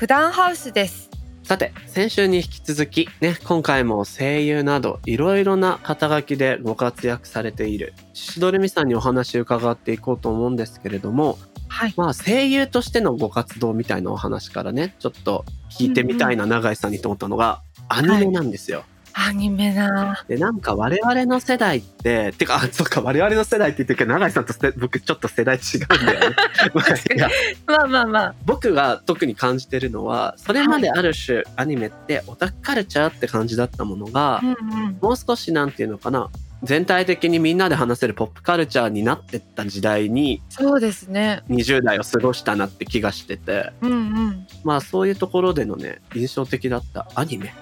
九段ハウスです。さて、先週に引き続き、ね、今回も声優などいろいろな肩書きでご活躍されているシドルミさんにお話を伺っていこうと思うんですけれども、はい。まあ声優としてのご活動みたいなお話からね、ちょっと聞いてみたいな永井さんにと思ったのが、アニメなんですよ。アニメなで、なんか我々の世代って、てか、あ、そっか、我々の世代って言ってるけど、永井さんとせ僕ちょっと世代違うんだよね。まあ まあまあまあ。僕が特に感じてるのは、それまである種アニメってオタクカルチャーって感じだったものが、うんうん。もう少しなんていうのかな、全体的にみんなで話せるポップカルチャーになってった時代にそうですね。20代を過ごしたなって気がしてて、うんうん。まあそういうところでのね、印象的だったアニメ、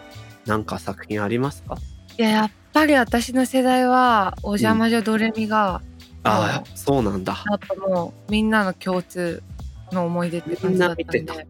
なんか作品ありますか？いややっぱり私の世代はお邪魔女ドレミが、ああ、そうなんだ。やっぱもうみんなの共通の思い出って感じだったんで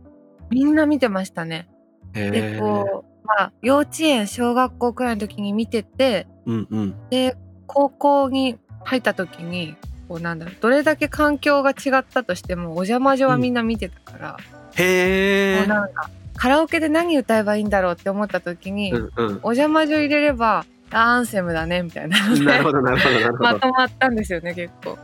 みんな見てましたね。へでえ。こうまあ幼稚園小学校くらいの時に見ててうんうん。で高校に入った時にこうなんだろうどれだけ環境が違ったとしてもお邪魔女はみんな見てたから、へえ。もうなんかカラオケで何歌えばいいんだろうって思った時に、うんうん。お邪魔女入れればアンセムだねみたいななるほどなるほどなるほど。まとまったんですよね結構。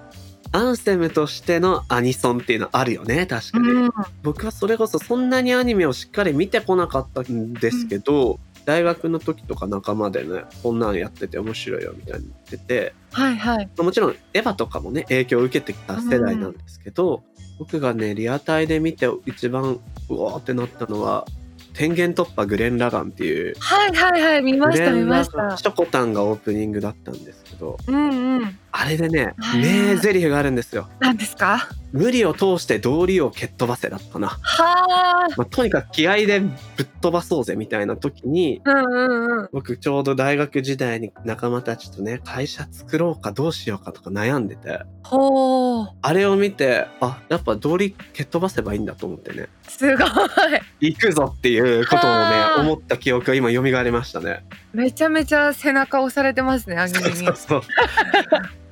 アンセムとしてのアニソンっていうのあるよね、確かに。うん僕はそれこそそんなにアニメをしっかり見てこなかったんですけど、大学の時とか仲間でね、こんなんやってて面白いよみたいに言ってて、はいはい。もちろんエヴァとかもね、影響を受けてきた世代なんですけど、僕がね、リアタイで見て一番うわーってなったのは、天元突破グレン・ラガンっていう、はいはいはい見ました見ました。ショコタンがオープニングだったんですけど、うんうん。あれでね、はい名台詞があるんですよ。何ですか？無理を通して道理を蹴っ飛ばせだったな。はあ。まあ、とにかく気合でぶっ飛ばそうぜみたいな時に、うんうんうん。僕ちょうど大学時代に仲間たちとね、会社作ろうかどうしようかとか悩んでて、ほう。あれを見て、あ、やっぱ道理蹴っ飛ばせばいいんだと思ってね、すごい。行くぞっていうことをねは、あ思った記憶が今蘇りましたね。めちゃめちゃ背中押されてますねアニメにそう。そう。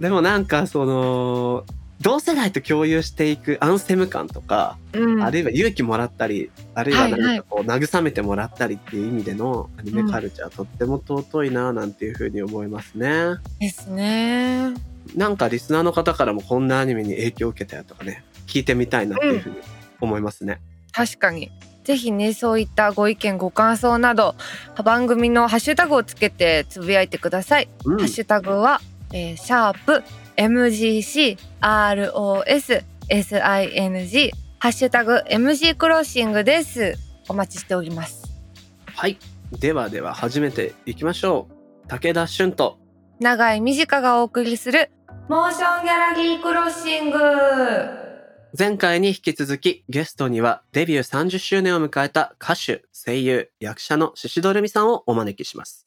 でもなんかその、同世代と共有していくアンセム感とか、うん。あるいは勇気もらったり、あるいははいはい何かこう慰めてもらったりっていう意味でのアニメカルチャー、とっても尊いななんていうふうに思いますね。ですね。なんかリスナーの方からもこんなアニメに影響を受けたよとかね、聞いてみたいなっていうふうに思いますね。確かに。ぜひねそういったご意見ご感想など番組のハッシュタグをつけてつぶやいてください。うんハッシュタグは、えーシャープ MGC ROS SING ハッシュタグ MG クロッシングです。お待ちしております。はい。ではでは始めていきましょう。武田俊と。長井美智香がお送りするモーションギャラリークロッシング。前回に引き続きゲストにはデビュー30周年を迎えた歌手、声優、役者のシシドルミさんをお招きします。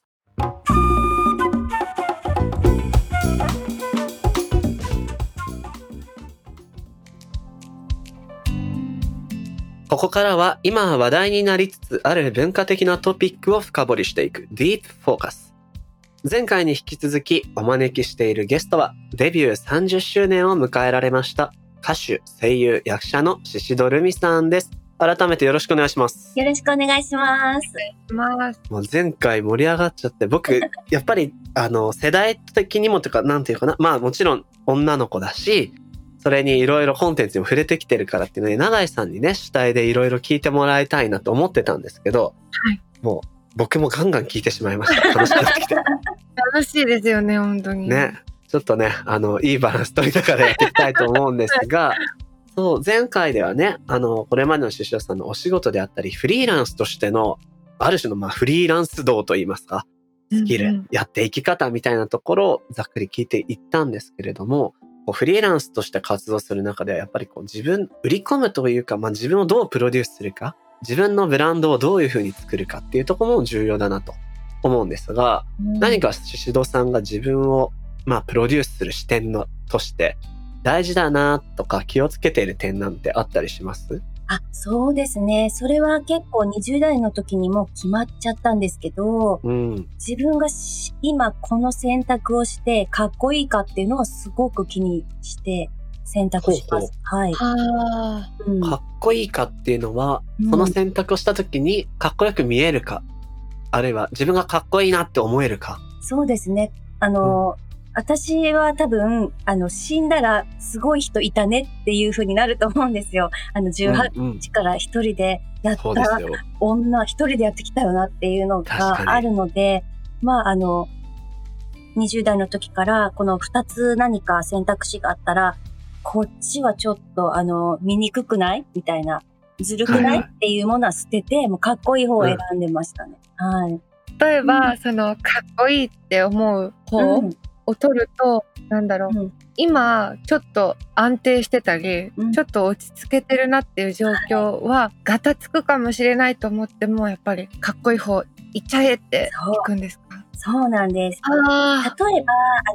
ここからは今話題になりつつある文化的なトピックを深掘りしていく Deep Focus。前回に引き続きお招きしているゲストはデビュー30周年を迎えられました歌手、声優、役者のシシドルミさんです。改めてよろしくお願いします。よろしくお願いします。まあ、もう前回盛り上がっちゃって、僕、やっぱり、あの、世代的にもというか、なんていうかな。まあもちろん女の子だし、それにいろいろコンテンツにも触れてきてるからっていうので、永井さんにね、主体でいろいろ聞いてもらいたいなと思ってたんですけど、はいもう、僕もガンガン聞いてしまいました。楽しくなってきて。楽しいですよね本当に。ね。ちょっとね、あの、いいバランス取りながらやっていきたいと思うんですが、そう、前回ではね、あの、これまでのシシドさんのお仕事であったり、フリーランスとしての、ある種の、まあ、フリーランス道といいますか、スキル、うんうん。やっていき方みたいなところをざっくり聞いていったんですけれども、こうフリーランスとして活動する中ではやっぱりこう自分、売り込むというか、まあ自分をどうプロデュースするか、自分のブランドをどういうふうに作るかっていうところも重要だなと思うんですが、何か宍戸さんが自分を、まあ、プロデュースする視点のとして大事だなとか気をつけている点なんてあったりします？あ、そうですね。それは結構20代の時にも決まっちゃったんですけど、うん。自分がし今この選択をしてかっこいいかっていうのをすごく気にして選択します。はい。あうんかっこいいかっていうのは、うんその選択をした時にかっこよく見えるか、あるいは自分がかっこいいなって思えるか。そうですね。あの、私は多分、あの、死んだらすごい人いたねっていう風になると思うんですよ。あの、18うんうん。日から一人でやったそうですよ。女、一人でやってきたよなっていうのがあるので、まあ、あの、20代の時からこの2つ何か選択肢があったら、こっちはちょっと、あの、醜くない？みたいな、ずるくない、はいはい。っていうものは捨てて、もうかっこいい方を選んでましたね。はい。例えば、そのかっこいいって思う方？うんを取ると、なんだろう、うん。今ちょっと安定してたり、うん。ちょっと落ち着けてるなっていう状況は、ガタつくかもしれないと思ってもやっぱりかっこいい方いっちゃえっていくんですか？そうなんです。あ例えば、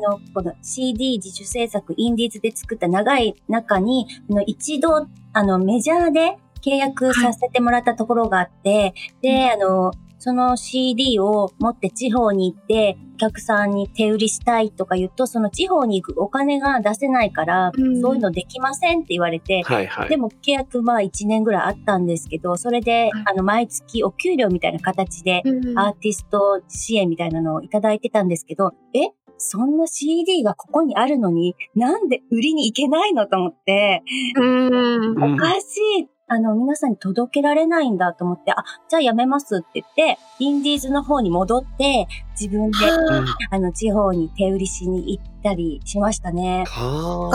あの、この CD 自主制作、インディーズで作った長い中に、あの一度、あの、メジャーで契約させてもらったところがあって、で、あの、その CD を持って地方に行って、お客さんに手売りしたいとか言うと、その地方に行くお金が出せないから、うん。そういうのできませんって言われて、はいはい。でも契約まあ1年ぐらいあったんですけど、それで、はい。あの、毎月お給料みたいな形で、うんアーティスト支援みたいなのをいただいてたんですけど、え？そんな CD がここにあるのに、なんで売りに行けないの？と思って、おかしい。あの、皆さんに届けられないんだと思って、あ、じゃあやめますって言って、インディーズの方に戻って、自分で、うんあの、地方に手売りしに行ったりしましたね。こ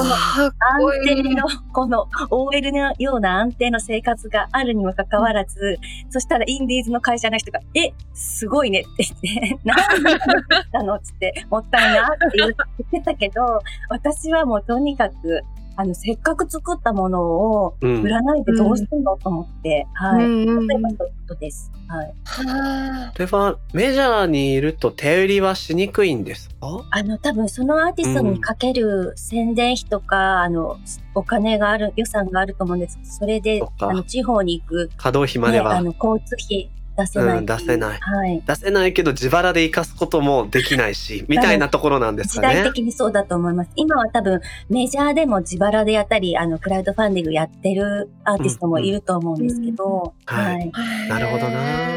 安いい。定の、この OL のような安定の生活があるにもかかわらず、そしたらインディーズの会社の人が、え、すごいねって言って、なんで作ったのって言って、もったいなって言ってたけど、私はもうとにかく、あの、せっかく作ったものを売。らないでどうすんのと思って、はい。うんうん例えばそういうことです。はい。はこれはメジャーにいると手売りはしにくいんですか？あの、多分そのアーティストにかける宣伝費とか、あの、お金がある、予算があると思うんです。それであの、地方に行く稼働費までね、あはの交通費出せない、うん出せないはい。出せないけど自腹で生かすこともできないし、みたいなところなんです時かね。代的にそうだと思います。今は多分メジャーでも自腹でやったり、あの、クラウドファンディングやってるアーティストもいると思うんですけど、はい。いなるほどな。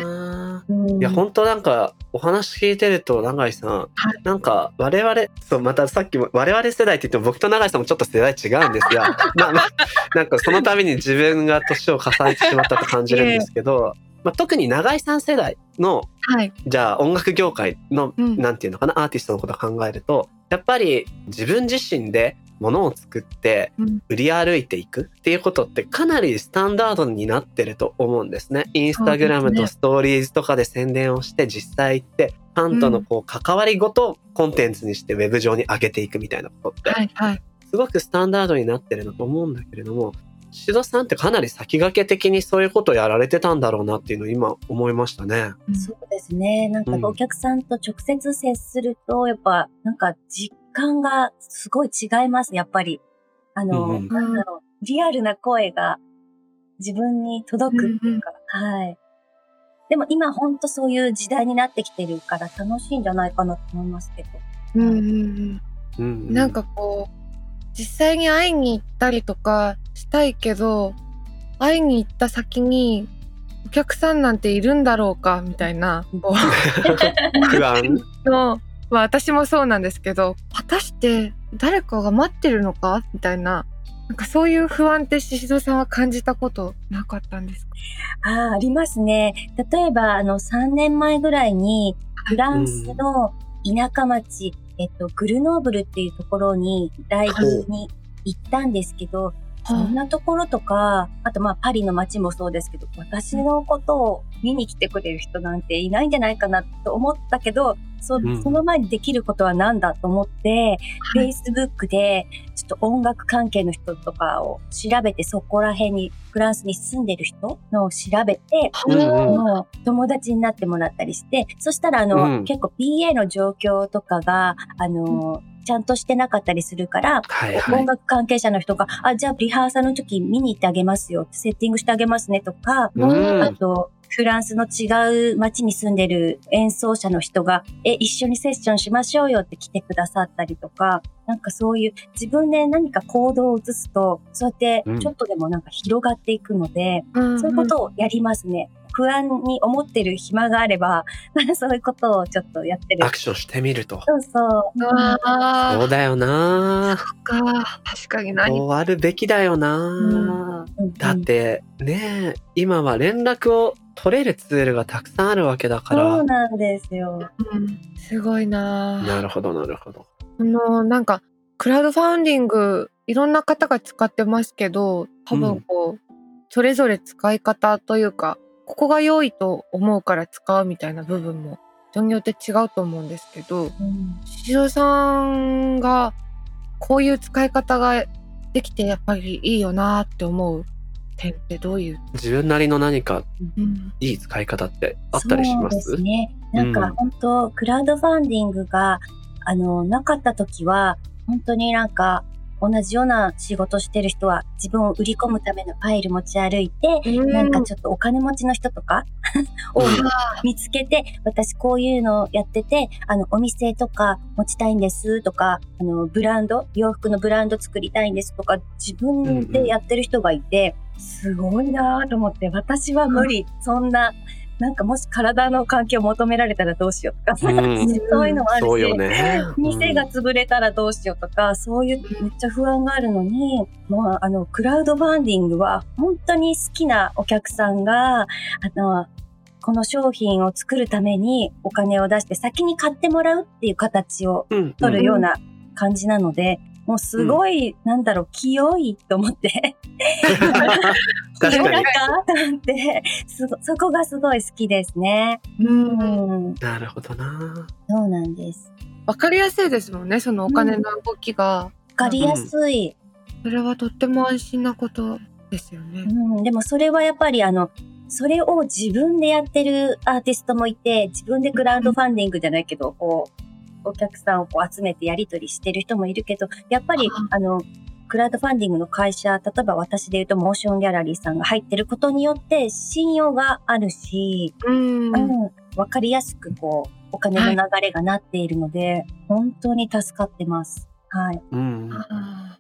うんいや、本当なんか、お話聞いてると、永井さん、なんか、我々、そう、またさっきも、我々世代って言っても、僕と永井さんもちょっと世代違うんですが、まあまあ、なんかその度に自分が年を重ねてしまったと感じるんですけど、まあ、特に永井さん世代の、はい。じゃあ音楽業界の、うんなんていうのかな、アーティストのことを考えると、やっぱり自分自身で物を作ってうん売り歩いていくっていうことってかなりスタンダードになってると思うんですね。インスタグラムとストーリーズとかで宣伝をして実際行ってファンとのこう関わりごとコンテンツにしてウェブ上に上げていくみたいなことって。すごくスタンダードになってるなと思うんだけれどもシドさんってかなり先駆け的にそういうことをやられてたんだろうなっていうのを今思いましたね。そうですね。なんかうんお客さんと直接接すると、やっぱ、なんか実感がすごい違います、やっぱり。あの、うんうんなんだろう、リアルな声が自分に届くっていうか、はい。でも今ほんとそういう時代になってきてるから楽しいんじゃないかなと思いますけど。うんうんうん。うんうなんかこう実際に会いに行ったりとかしたいけど会いに行った先にお客さんなんているんだろうかみたいなこ不安。う の、まあ、私もそうなんですけど果たして誰かが待ってるのか？みたいななんかそういう不安って宍戸さんは感じたことなかったんですか？ああ、ありますね。例えば、あの、3年前ぐらいに、フランスの田舎町、えっと、グルノーブルっていうところに、ライブに行ったんですけど、そんなところとか、あとまあパリの街もそうですけど、私のことを見に来てくれる人なんていないんじゃないかなと思ったけど、そうん。その前にできることは何だと思って、はい。Facebook でちょっと音楽関係の人とかを調べて、そこら辺に、フランスに住んでる人のを調べて、うんうん。友達になってもらったりして、そしたらあの、うん。結構 PA の状況とかが、あの、ちゃんとしてなかったりするから、はいはい音。楽関係者の人が、あ、じゃあリハーサルの時見に行ってあげますよ、セッティングしてあげますねとか、うんあと、フランスの違う街に住んでる演奏者の人が、え、一緒にセッションしましょうよって来てくださったりとか、なんかそういう自分で何か行動を移すと、そうやってうんちょっとでもなんか広がっていくので、うんそういうことをやりますね。不安に思ってる暇があれば、そういうことをちょっとやってるア。クションしてみると。そうそう。ああ、そうだよなか。確かに何こうあるべきだよな、うんだってね今は連絡を取れるツールがたくさんあるわけだかそうら。なんですよ。うんすごいななるほどなるほど。あのなんかクラウドファンディングいろんな方が使ってますけど多分こう、それぞれ使い方というかここが良いと思うから使うみたいな部分も人によって違うと思うんですけどうん。しおさんがこういう使い方ができてやっぱりいいよなって思う点ってどういう、自分なりの何かうん。いい使い方ってあったりしまそうすですね。なんうん。か本当、クラウドファンディングが、あの、なかった時は、本当になんか、同じような仕事してる人は自分を売り込むためのファイル持ち歩いて、なんかちょっとお金持ちの人とか をうん見つけて、私こういうのやってて、あの、お店とか持ちたいんですとか、あの、ブランド、洋服のブランド作りたいんですとか、自分でやってる人がいて、すごいなぁと思って、私は無理、そんな、なんかもし体の環境を求められたらどうしようとか、うん そういうのもあるし、そうよね。店が潰れたらどうしようとか、そういうめっちゃ不安があるのに、もうあの、クラウドファンディングは本当に好きなお客さんが、あの、この商品を作るためにお金を出して先に買ってもらうっていう形をうん、取るような感じなので、もうすごい、なんだろう、清いと思って。確かに清ら。かと思って、すごそこがすごい好きですね。うんうん、なるほどな。そうなんです。わかりやすいですもんねそのお金の動きが、わかりやすい。それはとっても安心なことですよね。うん、でもそれはやっぱりあの、それを自分でやってるアーティストもいて、自分でクラウドファンディングじゃないけど、こう、お客さんをこう集めてやり取りしてる人もいるけど、やっぱりああの、クラウドファンディングの会社、例えば私で言うとモーションギャラリーさんが入ってることによって信用があるし、うんうん、わかりやすくこう、お金の流れがなっているので、本当に助かってます。はい。うん。あ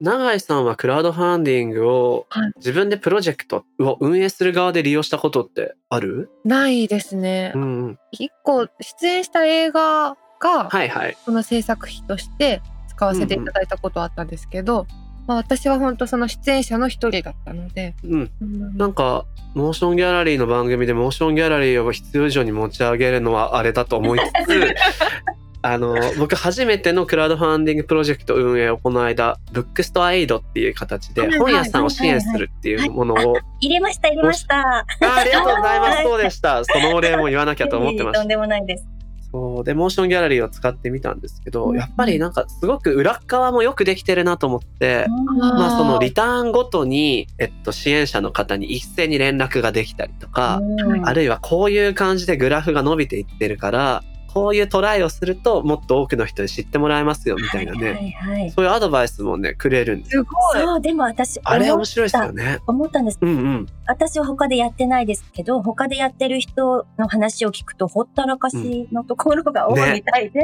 永井さんはクラウドファンディングをはい自分でプロジェクトを運営する側で利用したことってある？ーないですね。うんうん。一個出演した映画がはいはい。その制作費として使わせていただいたことはあったんですけど、まあ、私は本当その出演者の一人だったので、うん。うんなんか、モーションギャラリーの番組でモーションギャラリーを必要以上に持ち上げるのはあれだと思いつつ、あの、僕初めてのクラウドファンディングプロジェクト運営をこの間、ブックストアエイドっていう形で本屋さんを支援するっていうものを、入れました、入れました。あありがとうございます。そうでした。そのお礼も言わなきゃと思ってました とん。でもないです。そう。でモーションギャラリーを使ってみたんですけど、うん。やっぱりなんかすごく裏側もよくできてるなと思って、うん。まあそのリターンごとに、えっと、支援者の方に一斉に連絡ができたりとか、うん。あるいはこういう感じでグラフが伸びていってるからこういうトライをするともっと多くの人に知ってもらえますよみたいなね、はいはい。そういうアドバイスもねくれるんですすごい。そう、でも私、あれ面白いですよね。思ったんです。うんうん。私は他でやってないですけど、他でやってる人の話を聞くと、ほったらかしのところが多いみたいで、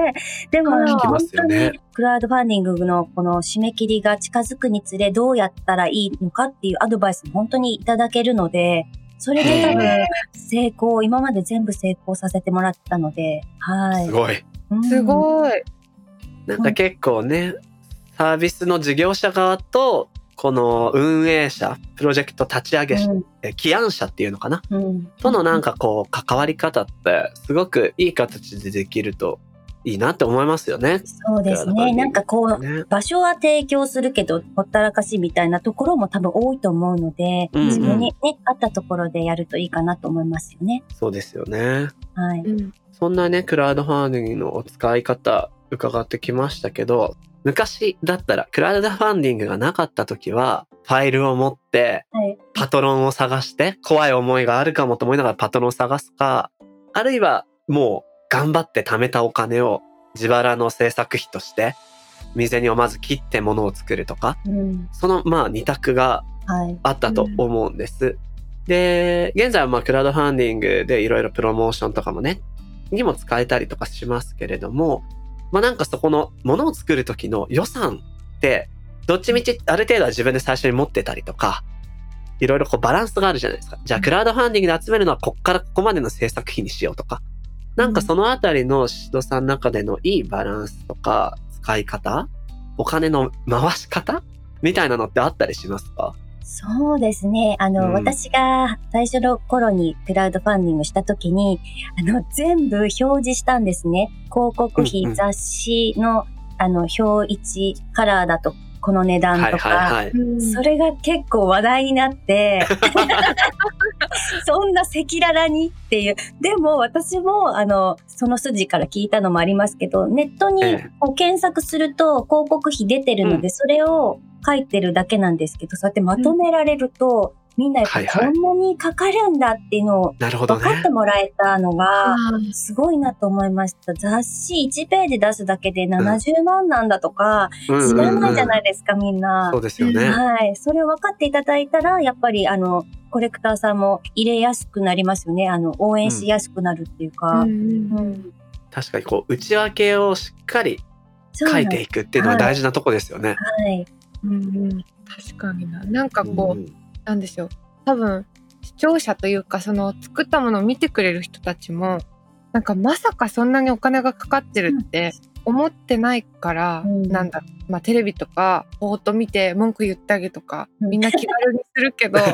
でも、聞きますよね本当にクラウドファンディングのこの締め切りが近づくにつれ、どうやったらいいのかっていうアドバイスも本当にいただけるので、それで多分へ成功、今まで全部成功させてもらったので、はい。すごい。うんすごい。なんか結構ねサービスの事業者側とこの運営者プロジェクト立ち上げ者、え起案者っていうのかな？うん。うんとのなんかこう関わり方ってすごくいい形でできるといいなって思いますよね。そうですね。なんかこう、ね。場所は提供するけど、ほったらかしみたいなところも多分多いと思うので、うんうん自分にね、合ったところでやるといいかなと思いますよね。そうですよね。はい。うんそんなね、クラウドファンディングのお使い方伺ってきましたけど、昔だったらクラウドファンディングがなかった時は、ファイルを持ってはい。パトロンを探して、怖い思いがあるかもと思いながらパトロンを探すか、あるいはもう頑張って貯めたお金を自腹の制作費として、未然をまず切って物を作るとか、うん。そのまあ二択がはい。あったと思うんです。で、現在はまあクラウドファンディングでいろいろプロモーションとかもね、にも使えたりとかしますけれども、まあなんかそこのものを作る時の予算って、どっちみちある程度は自分で最初に持ってたりとか、いろいろこうバランスがあるじゃないですか。じゃあクラウドファンディングで集めるのはこっからここまでの制作費にしようとか。なんかそのあたりのシドさんの中でのいいバランスとか使い方？お金の回し方？みたいなのってあったりしますか？そうですね。あの、うん。私が最初の頃にクラウドファンディングした時に、あの、全部表示したんですね。広告費、うんうん。雑誌の、あの、表一カラーだとこの値段はいとか、はいはい。それが結構話題になって、そんな赤裸々にっていう。でも私も、あの、その筋から聞いたのもありますけど、ネットにええこう検索すると広告費出てるので、うそれを書いてるだけなんですけど、そうやってまとめられると、みんなやっぱこんなにかかるんだっていうのをなるほどね分かって。もらえたのが、あすごいなと思いました。雑誌1ページ出すだけで70万なんだとか、知らないじゃないですか、みんな。そうですよね。はい。それを分かっていただいたら、やっぱり、あの、コレクターさんも入れやすくなりますよね。あの、応援しやすくなるっていうーか。確かにこう内訳をしっかり書いていくっていうのは大事なとこですよね。はい。うんうん確かにな。なんかこう、うんなんでしょう。多分、視聴者というか、その作ったものを見てくれる人たちも、なんかまさかそんなにお金がかかってるって思ってないから、うんなんだ。まあテレビとか、ぼーっと見て文句言ってあげとか、うんみんな気軽にするけど、マ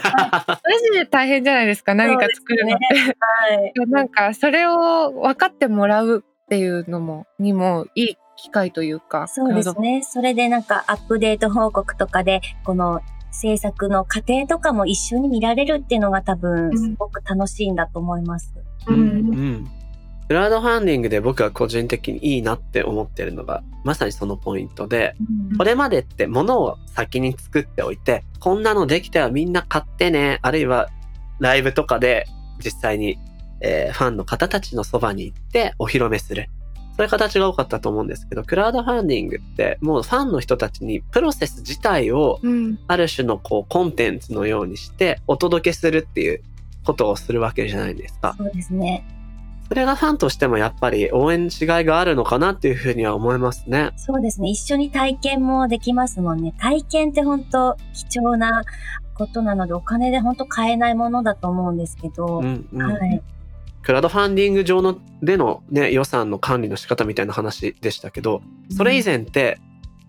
ジで大変じゃないですか、何か作るのって。はい。なんかそれを分かってもらうっていうのも、にもいい機会というか、そうですね。それでなんかアップデート報告とかで、この制作の過程とかも一緒に見られるっていうのが多分、すごく楽しいんだと思います。ううん。んクラウドファンディングで僕が個人的にいいなって思ってるのがまさにそのポイントでこれまでって物を先に作っておいてこんなのできたらみんな買ってねあるいはライブとかで実際に、えーファンの方たちのそばに行ってお披露目するそういう形が多かったと思うんですけどクラウドファンディングってもうファンの人たちにプロセス自体をうんある種のこうコンテンツのようにしてお届けするっていうことをするわけじゃないですか。そうですね。それがファンとしてもやっぱり応援しがいがあるのかなっていうふうには思いますね。そうですね。一緒に体験もできますもんね。体験って本当貴重なことなので、お金で本当買えないものだと思うんですけど、うんうんはい。クラウドファンディング上のでの、ね、予算の管理の仕方みたいな話でしたけどそれ以前って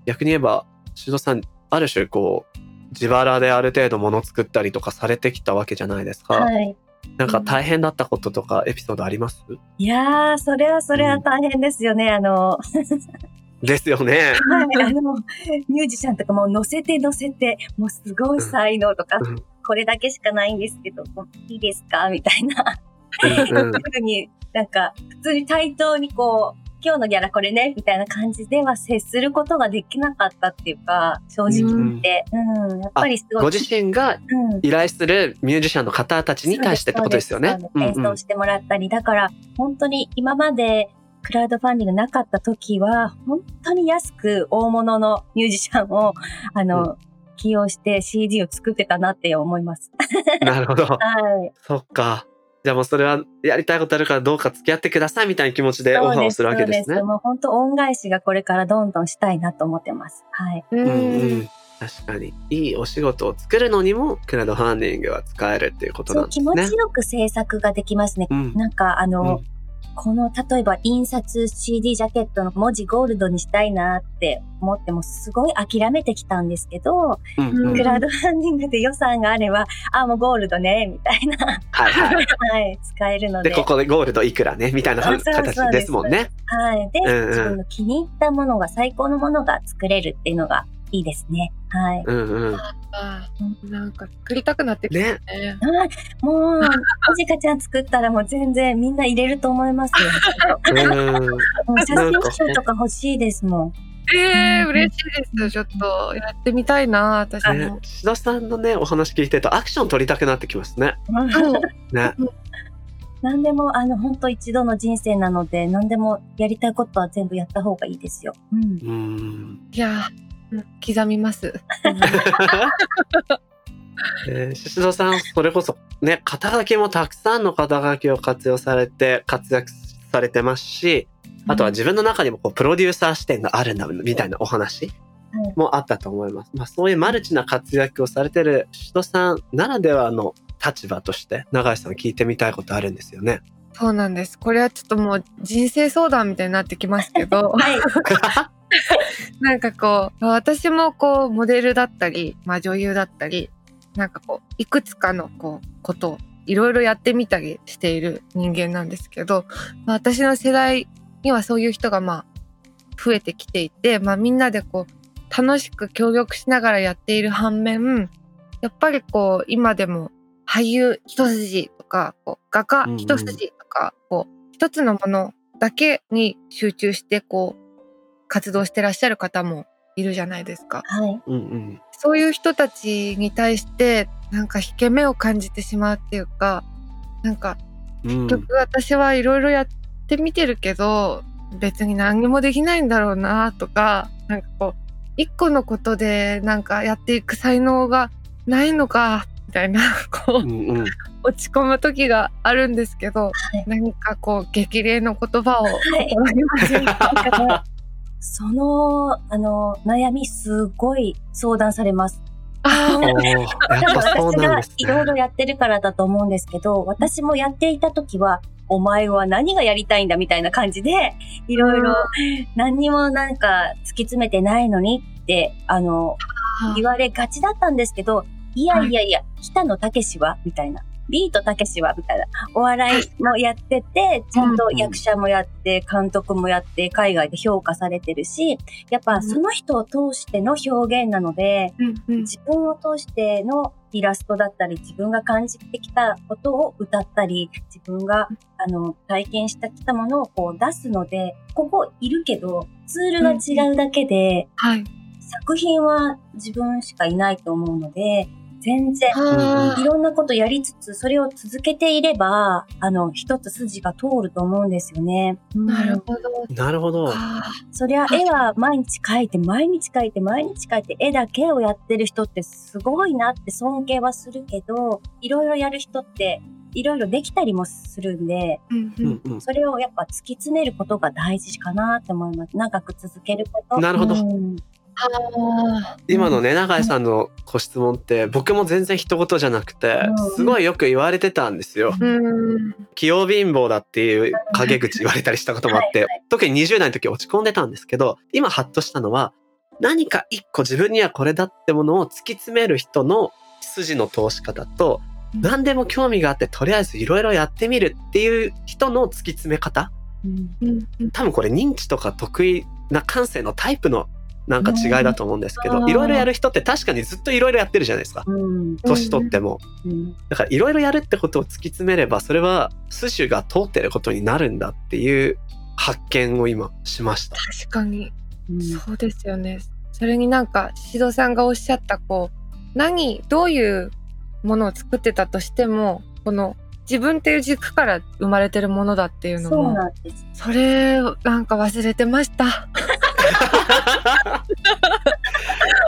逆に言えばシドさんある種こう自腹である程度物作ったりとかされてきたわけじゃないですか。はい。なんか大変だったこととかエピソードあります？いやー、それはそれは大変ですよね。あの、ですよね。はい、あの、ミュージシャンとかも乗せて乗せて、もうすごい才能とか、うんこれだけしかないんですけど、もういいですか？みたいな。うんうんふうになんか、普通に対等にこう、今日のギャラこれね、みたいな感じでは接することができなかったっていうか、正直言って。うん、やっぱりすごい。ご自身がうん依頼するミュージシャンの方たちに対してってことですよね。演奏してもらったり、だから、本当に今までクラウドファンディングなかった時は、本当に安く大物のミュージシャンを、あの、う起用して CD を作ってたなって思います。なるほど。はい。そっか。じゃあもうそれはやりたいことあるからどうか付き合ってくださいみたいな気持ちでオファーをするわけですねそうです。。もう本当恩返しがこれからどんどんしたいなと思ってます。はい。うんうんうん。確かに。いいお仕事を作るのにもクラウドファンディングは使えるっていうことなんですね。持ちよく制作ができますね。うん。なんか、あの、うんこの例えば印刷 CD ジャケットの文字ゴールドにしたいなって思ってもすごい諦めてきたんですけど、うんうんクラウドファンディングで予算があれば、あ、もうゴールドね、みたいな、はいはい。はい、使えるので、で。ここでゴールドいくらね、みたいな形ですもんね。はい。で、うんうん自分の気に入ったものが、最高のものが作れるっていうのがいいですね。はい。うんうん。あーなんか作りたくなってきね。たね。はいもう、はじかちゃん作ったらもう全然みんな入れると思いますよ。うん。もう写真集とか欲しいですもん。ええ嬉しいです。ちょっとやってみたいな、私ねも。、志田さんのね、お話聞いてると、アクション取りたくなってきますね。そうね。何でも、あの、本当一度の人生なので、何でもやりたいことは全部やった方がいいですよ。うん。うん。いや刻みます。えー、宍戸さん、それこそね、肩書きもたくさんの肩書きを活用されて、活躍されてますし、あとは自分の中にもこうプロデューサー視点があるんだみたいなお話はいもあったと思います。まあそういうマルチな活躍をされてる宍戸さんならではの立場として、永井さん聞いてみたいことあるんですよね。そうなんです。これはちょっともう人生相談みたいになってきますけど、はい。なんかこう、私もこう、モデルだったり、まあ女優だったり、なんかこう、いくつかのこう、ことをいろいろやってみたりしている人間なんですけど、まあ、私の世代にはそういう人がまあ、増えてきていて、まあみんなでこう、楽しく協力しながらやっている反面、やっぱりこう、今でも俳優一筋とか、こう画家一筋とか、こう、一つのものだけに集中して、こう、活動してらっしゃる方もいるじゃないですか。はい。うんうん。そういう人たちに対して、なんか引け目を感じてしまうっていうか、なんかうん結局私はいろいろやってみてるけど、別に何にもできないんだろうなとか、なんかこう、一個のことでなんかやっていく才能がないのか、みたいな、こうう、んうん。落ち込む時があるんですけど、い何かこう、激励の言葉をはいその、あの、悩みすごい相談されます。あーおーやっ多分私がいろいろね。やってるからだと思うんですけど、私もやっていた時は、お前は何がやりたいんだみたいな感じで、いろいろ何にもなんか突き詰めてないのにって、あの、言われがちだったんですけど、いやいやいや、北野武は？みたいな。ビートたけしはみたいな。お笑いもやってて、ちゃんと役者もやって、監督もやって、海外で評価されてるし、やっぱその人を通しての表現なので、自分を通してのイラストだったり、自分が感じてきたことを歌ったり、自分があの体験してきたものをこう出すので、ここいるけど、ツールが違うだけで、はい。作品は自分しかいないと思うので、全然、あいろんなことやりつつ、それを続けていれば、あの、一つ筋が通ると思うんですよね。ーなるうんほど。なるほど。あそりゃ絵は毎日描いて、毎日描いて、毎日描いて、絵だけをやってる人ってすごいなって尊敬はするけど、いろいろやる人って、いろいろできたりもするんで。それをやっぱ突き詰めることが大事かなって思います。長く続けること。なるほどうんあ今のね永井さんのご質問って僕も全然一言じゃなくてうん。すごいよく言われてたんですよ。器用貧乏だっていう陰口言われたりしたこともあって特に20代の時落ち込んでたんですけど今ハッとしたのは何か一個自分にはこれだってものを突き詰める人の筋の通し方と何でも興味があってとりあえずいろいろやってみるっていう人の突き詰め方。多分これ認知とか得意な感性のタイプのなんか違いだと思うんですけうんどいろいろやる人って確かにずっといろいろやってるじゃないですかうん年取っても。うんだからいろいろやるってことを突き詰めればそれは筋が通ってることになるんだっていう発見を今しました。確かにうんそうですよね。それになんか、シドさんがおっしゃった、こう、何、どういうものを作ってたとしても、この、自分っていう軸から生まれてるものだっていうのも。それをなんか忘れてました。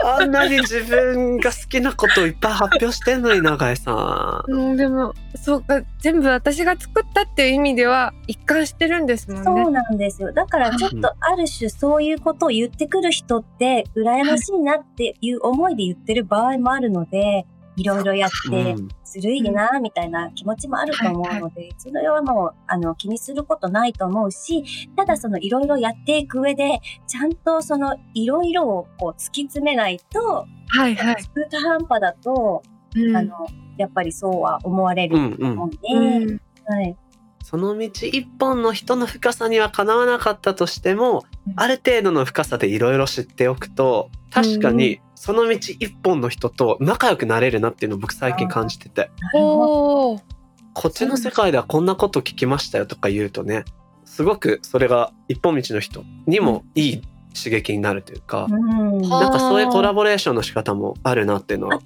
あんなに自分が好きなことをいっぱい発表してんのに永井さん。うん、でも、そうか、全部私が作ったっていう意味では一貫してるんですもんね。そうなんですよ。だからちょっとある種そういうことを言ってくる人って羨ましいなっていう思いで言ってる場合もあるので、いろいろやっうて、ん。ずるいな、みたいな気持ちもあると思うので、それはもう、あの、気にすることないと思うし、ただそのいろいろやっていく上で、ちゃんとそのいろいろをこう突き詰めないと、はいはい。中途半端だと、うん。あの、やっぱりそうは思われると思うんで、うんはい。その道一本の人の深さにはかなわなかったとしても、ある程度の深さでいろいろ知っておくと確かにその道一本の人と仲良くなれるなっていうのを僕最近感じてて。こっちの世界ではこんなこと聞きましたよとか言うとねすごくそれが一本道の人にもいい刺激になるというか、うん。はなんかそういうコラボレーションの仕方もあるなっていうのは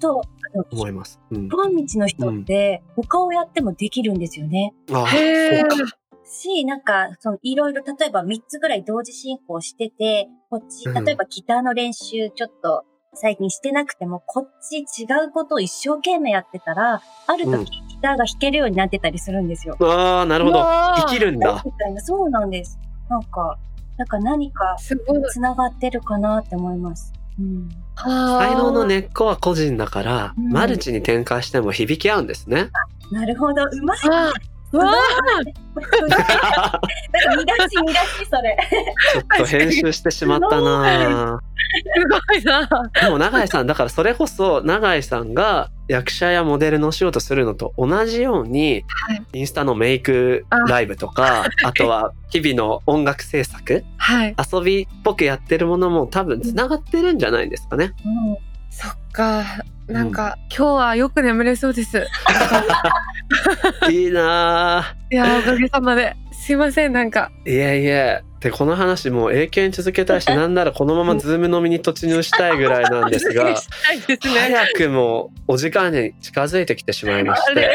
思います。うん、一本道の人って、他をやってもできるんですよね。あへー。そうか。し、なんか、その、いろいろ、例えば3つぐらい同時進行してて、こっち、うん。例えばギターの練習ちょっと最近してなくても、こっち違うことを一生懸命やってたら、ある時、うんギターが弾けるようになってたりするんですよ。あーなるほど生きるんだ。みたいな、そうなんです。なんか、なんか何かすごい。繋がってるかなって思います。うん。才能のね。根っこは個人だから、うんマルチに展開しても響き合うんですね。なるほど、うまい。わなんか見出し見出しそれ。ちょっと編集してしまったなーすごいな。でも永井さんだからそれこそ永井さんが役者やモデルのお仕事するのと同じように、はいインスタのメイクライブとか あとは日々の音楽制作はい。遊びっぽくやってるものも多分つながってるんじゃないですかね。うん。そっか。なんか、今日はよく眠れそうです。いいな いや、おかげさまで。すいません、なんか。ぁいやいやでこの話もう永久に続けたいし なんならこのままズーム飲みに突入したいぐらいなんですが。早くもお時間に近づいてきてしまいましあて。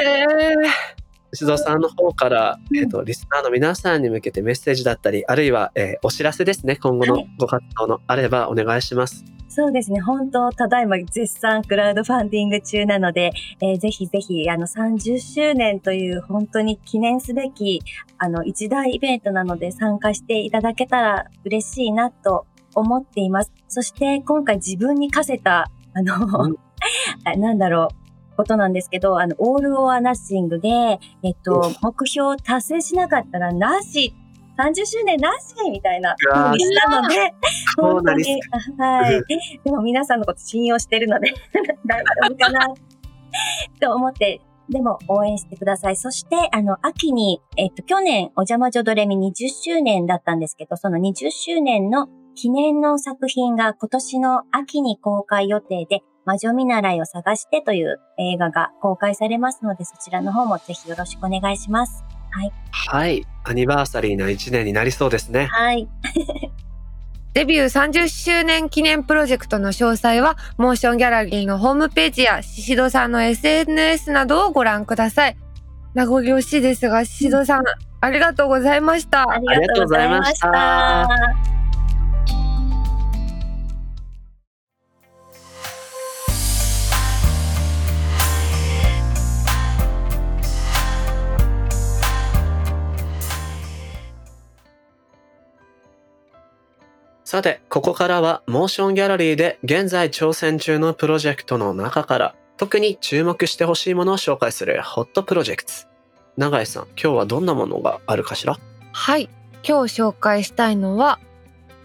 れ石戸さんの方から、うんえっと、リスナーの皆さんに向けてメッセージだったり、あるいは、えーお知らせですね、今後のはいご活動のあればお願いします。そうですね。本当、ただいま絶賛クラウドファンディング中なので、えーぜひぜひ、あの、30周年という本当に記念すべき、あの、一大イベントなので参加していただけたら嬉しいなと思っています。そして、今回自分に課せた、あの、うん あなんだろう、ことなんですけど、あの、オールオアナッシングで、えっと、目標を達成しなかったらなし、30周年なしみたいなうわー。風にしたので、こうなりに、はい。でも皆さんのこと信用してるので、大丈夫かな。と思って、でも応援してください。そして、あの、秋に、えっと、去年、お邪魔女ドレミ20周年だったんですけど、その20周年の記念の作品が今年の秋に公開予定で、魔女見習いを探してという映画が公開されますので、そちらの方もぜひよろしくお願いします。はい。アニバーサリーな1年になりそうですね。はい。デビュー30周年記念プロジェクトの詳細は、モーションギャラリーのホームページや、シシドさんの SNS などをご覧ください。名残惜しいですが、シシドさん、ありがとうございました。ありがとうございました。さて、ここからはモーションギャラリーで現在挑戦中のプロジェクトの中から特に注目してほしいものを紹介するホットプロジェクト。永井さん、今日はどんなものがあるかしら？はい。今日紹介したいのは、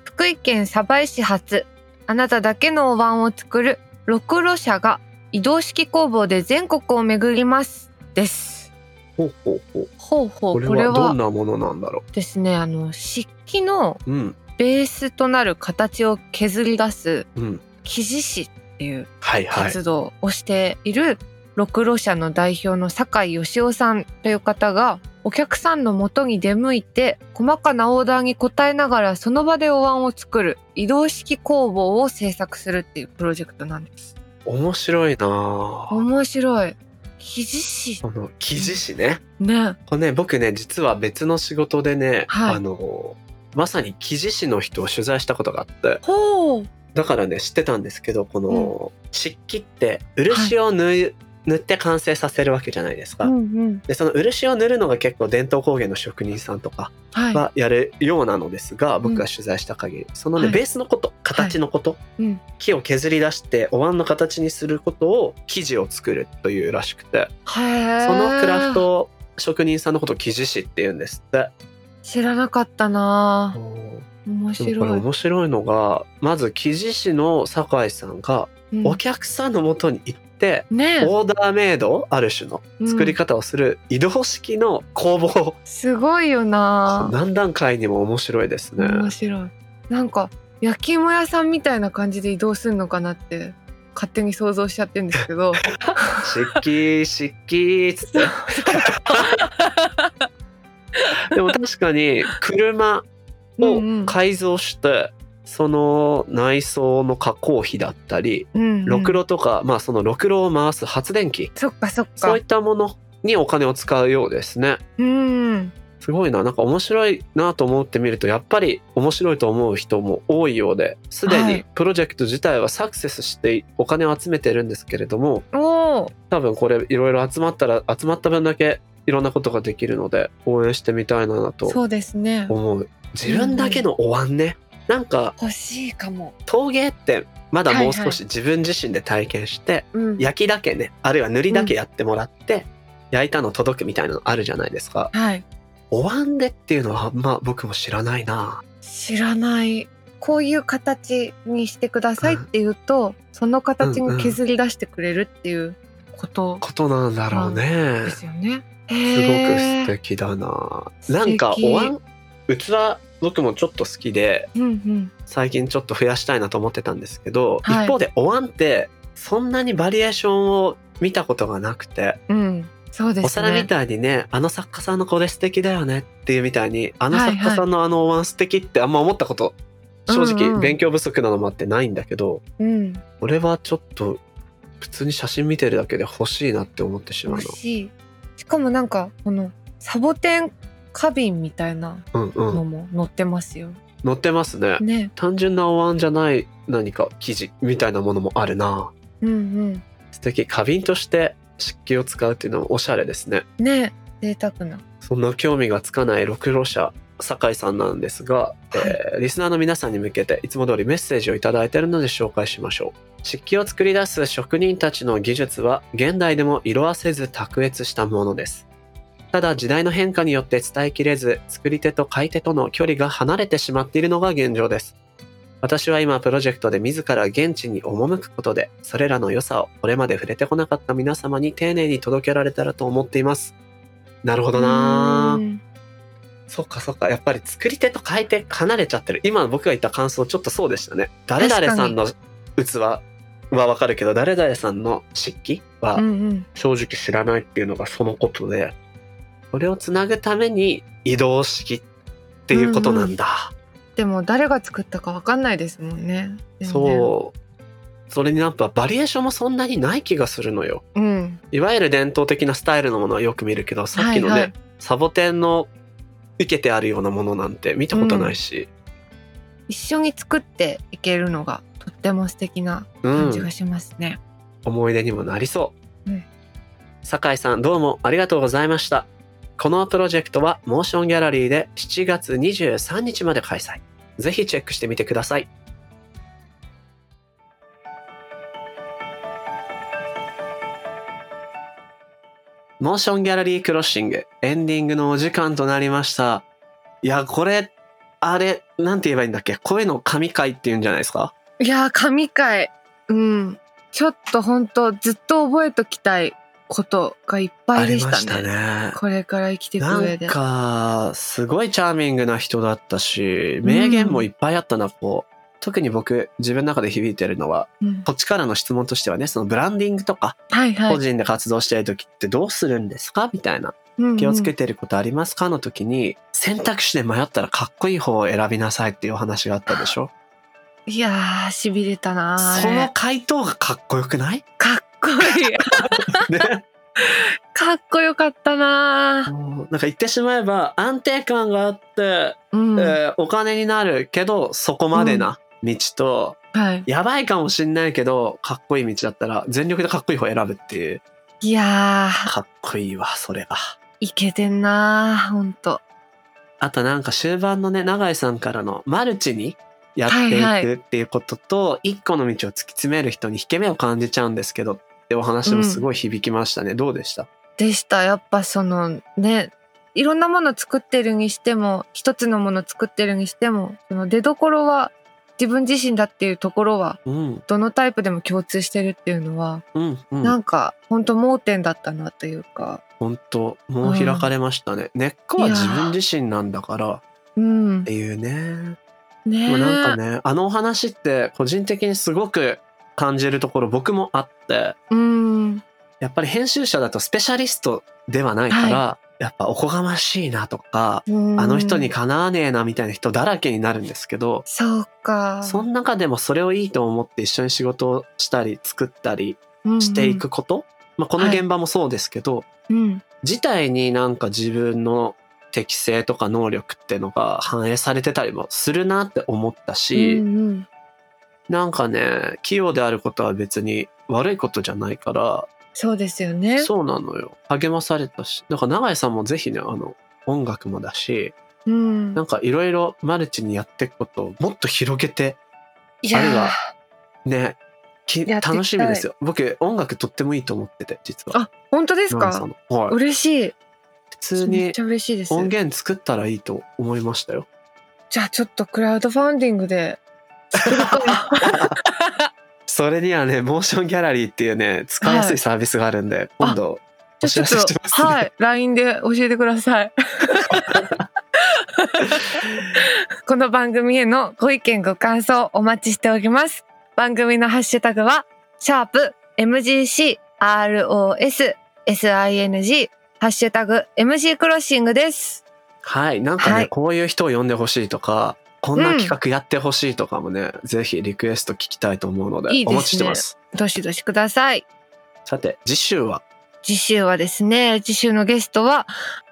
福井県鯖江市発、あなただけのお椀を作る六路社が移動式工房で全国を巡ります。です。ほうほうほう。ほうほう、これははどんなものなんだろですね、あの、漆器のううん、ベースとなる形を削り出すうん。生地師っていう。活動をしている六路社の代表の酒井義雄さんという方がお客さんの元に出向いて細かなオーダーに応えながらその場でお椀を作る移動式工房を制作するっていうプロジェクトなんです。面白いなぁ面白い。生地師この生地師ね。ね。これね、僕ね、実は別の仕事でね、はいあの、まさに生地師の人を取材したことがあって、ほう。だからね、知ってたんですけど、この、漆器って、漆を縫う塗って完成させるわけじゃないですか。うんうん。でその漆を塗るのが結構伝統工芸の職人さんとかはい。がやるようなのですが、僕が取材した限りそのね、はいベースのこと形のこと、うん木を削り出してお椀の形にすることを生地を作るというらしくてそのクラフト職人さんのことを生地師って言うんですって。知らなかったな。ぁ面でもこれ白い。面白いのがまず生地師の酒井さんがうん。お客さんのもとに行って、ねえ。オーダーメイドある種の作り方をする移動式の工房、すごいよな。ぁ何段階にも面白いですね。面白い。なんか焼き芋屋さんみたいな感じで移動するのかなって勝手に想像しちゃってるんですけど。漆器漆器っつって でも確かに車を改造して、その内装の加工費だったりろくろとか、まあそのろくろを回す発電機。そっかそっか。そういったものにお金を使うようですね。うん。すごいな。なんか面白いなと思ってみるとやっぱり面白いと思う人も多いようですでにはい。プロジェクト自体はサクセスしてお金を集めてるんですけれどもおー。多分これいろいろ集まったら集まった分だけいろんなことができるので応援してみたいなとそうですね。思う。自分だけのお椀ね、なんか欲しいかも、陶芸ってまだもうはいはい。少し自分自身で体験して、うん、焼きだけねあるいは塗りだけやってもらって、焼いたの届くみたいなのあるじゃないですか。はい。お椀でっていうのはまあ僕も知らないな。知らない。こういう形にしてくださいって言うと、その形に削り出してくれるっていうこと。ことなんだろうね。ですよね。すごく素敵だな。なんかお椀器僕もちょっと好きでうんうん。最近ちょっと増やしたいなと思ってたんですけど、はい。一方でお椀ってそんなにバリエーションを見たことがなくて、うん。そうですね。お皿みたいにねあの作家さんのこれ素敵だよねっていうみたいにあの作家さんのあのお椀素敵ってあんま思ったこと正うんうん。直勉強不足なのもあってないんだけど、うん。俺はちょっと普通に写真見てるだけで欲しいなって思ってしまう欲しかもなんかこのサボテン花瓶みたいなの。も載ってますよ。載ってますね。ね。単純なお椀じゃない何か生地みたいなものもあるなうん素敵花瓶として漆器を使うっていうのもおしゃれですねうん。ね贅沢な。そんな興味がつかないろくろ者酒井さんなんですが、えーリスナーの皆さんに向けていつも通りメッセージをいただいているので紹介しましょう。漆器を作り出す職人たちの技術は現代でも色あせず卓越したものです。ただ時代の変化によって伝えきれず作り手と買い手との距離が離れてしまっているのが現状です。私は今プロジェクトで自ら現地に赴くことでそれらの良さをこれまで触れてこなかった皆様に丁寧に届けられたらと思っています。なるほどなー。うんそっかそっかやっぱり作り手と買い手離れちゃってる今僕が言った感想ちょっとそうでしたね誰々さんの器はわかるけど誰々さんの漆器はうんうん。正直知らないっていうのがそのことでこれをつなぐために移動式っていうことなんだ、でも誰が作ったかわかんないですもんね。そうそれにやっぱバリエーションもそんなにない気がするのよう。うん。いわゆる伝統的なスタイルのものはよく見るけどさっきのね、はいはいサボテンの受けてあるようなものなんて見たことないし、一緒に作っていけるのがとっても素敵なうん感じがしますね。思い出にもなりそう、うん。酒井さんどうもありがとうございました。このプロジェクトはモーションギャラリーで7月23日まで開催。ぜひチェックしてみてくださいモーションギャラリークロッシング。エンディングのお時間となりました。いやこれあれなんて言えばいいんだっけ？こういうの神回っていうんじゃないですか？いやー神回。うん。ちょっと本当ずっと覚えときたいことがいっぱあいでしたね。ね。これから生きていくなん上でかすごいチャーミングな人だったし名言もいっぱいあったな、こう特に僕自分の中で響いてるのはうん。こっちからの質問としてはねそのブランディングとかはいはい。個人で活動してる時ってどうするんですか？みたいなうんうん。気をつけてることありますか？の時に選択肢で迷ったらかっこいい方を選びなさいっていうお話があったでしょ？いやーしびれたなそのれ回答がかっこよくない？かっこいい。ね。かっこよかったななんか言ってしまえば安定感があってうん、えーお金になるけどそこまでな道と、はいやばいかもしんないけどかっこいい道だったら全力でかっこいい方選ぶっていういやー、かっこいいわ、それが。いけてんなー、ほんと。あとなんか終盤のね、永井さんからのマルチにやってはいはいいくっていうことと、一個の道を突き詰める人に引け目を感じちゃうんですけどってお話もすごい響きましたね。どうでした？でした。やっぱそのね、いろんなもの作ってるにしても、一つのもの作ってるにしても、その出どころは自分自身だっていうところは、うん、どのタイプでも共通してるっていうのは、うん、うん。なんか本当盲点だったなというか、本当もう開かれましたね。根っこは自分自身なんだからっうん。ていうね。ねでもなんかえ。ね、あのお話って個人的にすごく感じるところ僕もあって、うん。やっぱり編集者だとスペシャリストではないから、やっぱおこがましいなとか、うんあの人にかなわねえなみたいな人だらけになるんですけど、そうか。その中でもそれをいいと思って一緒に仕事をしたり作ったりしていくこと、まあ、この現場もそうですけど、うん。うん。自体になんか自分の適性とか能力ってのが反映されてたりもするなって思ったし、うんうんなんかね器用であることは別に悪いことじゃないからそうですよね。そうなのよ励まされたしだから永井さんもぜひねあの音楽もだしうんな。んかいろいろマルチにやっていくことをもっと広げていやーあるいはねき楽しみですよ僕音楽とってもいいと思ってて実はあ、本当ですか？はい、嬉しい。普通にめっちゃ嬉しいです。音源作ったらいいと思いましたよじゃあちょっとクラウドファンディングで作るかな。それにはね、モーションギャラリーっていうね、使いやすいサービスがあるんで、今度、お知らせしますね。はい、LINE で教えてください。この番組へのご意見ご感想お待ちしております。番組のハッシュタグは、シャープ MGC ROS SING ハッシュタグ MC クロッシングです。はい。なんかね、はいこういう人を呼んでほしいとか、こんな企画やってほしいとかもね、ぜひリクエスト聞きたいと思うので、いいですねお待ちしてます。どしどしください。さて、次週は、次週はですね、次週のゲストは、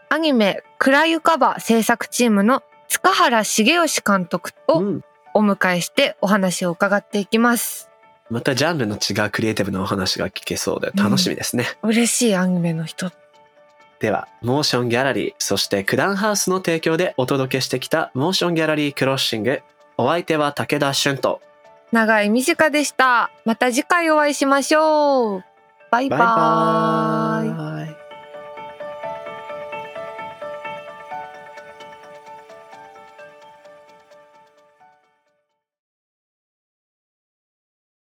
アニメ、クラユカバ制作チームの塚原茂義監督をうん、お迎えしてお話を伺っていきます。またジャンルの違うクリエイティブなお話が聞けそうで楽しみですね。嬉しいアニメの人。では、モーションギャラリー、そしてクランハウスの提供でお届けしてきたモーションギャラリークロッシング。お相手は武田俊と、長井美智香でした。また次回お会いしましょう。バイババイーイ。バーイ。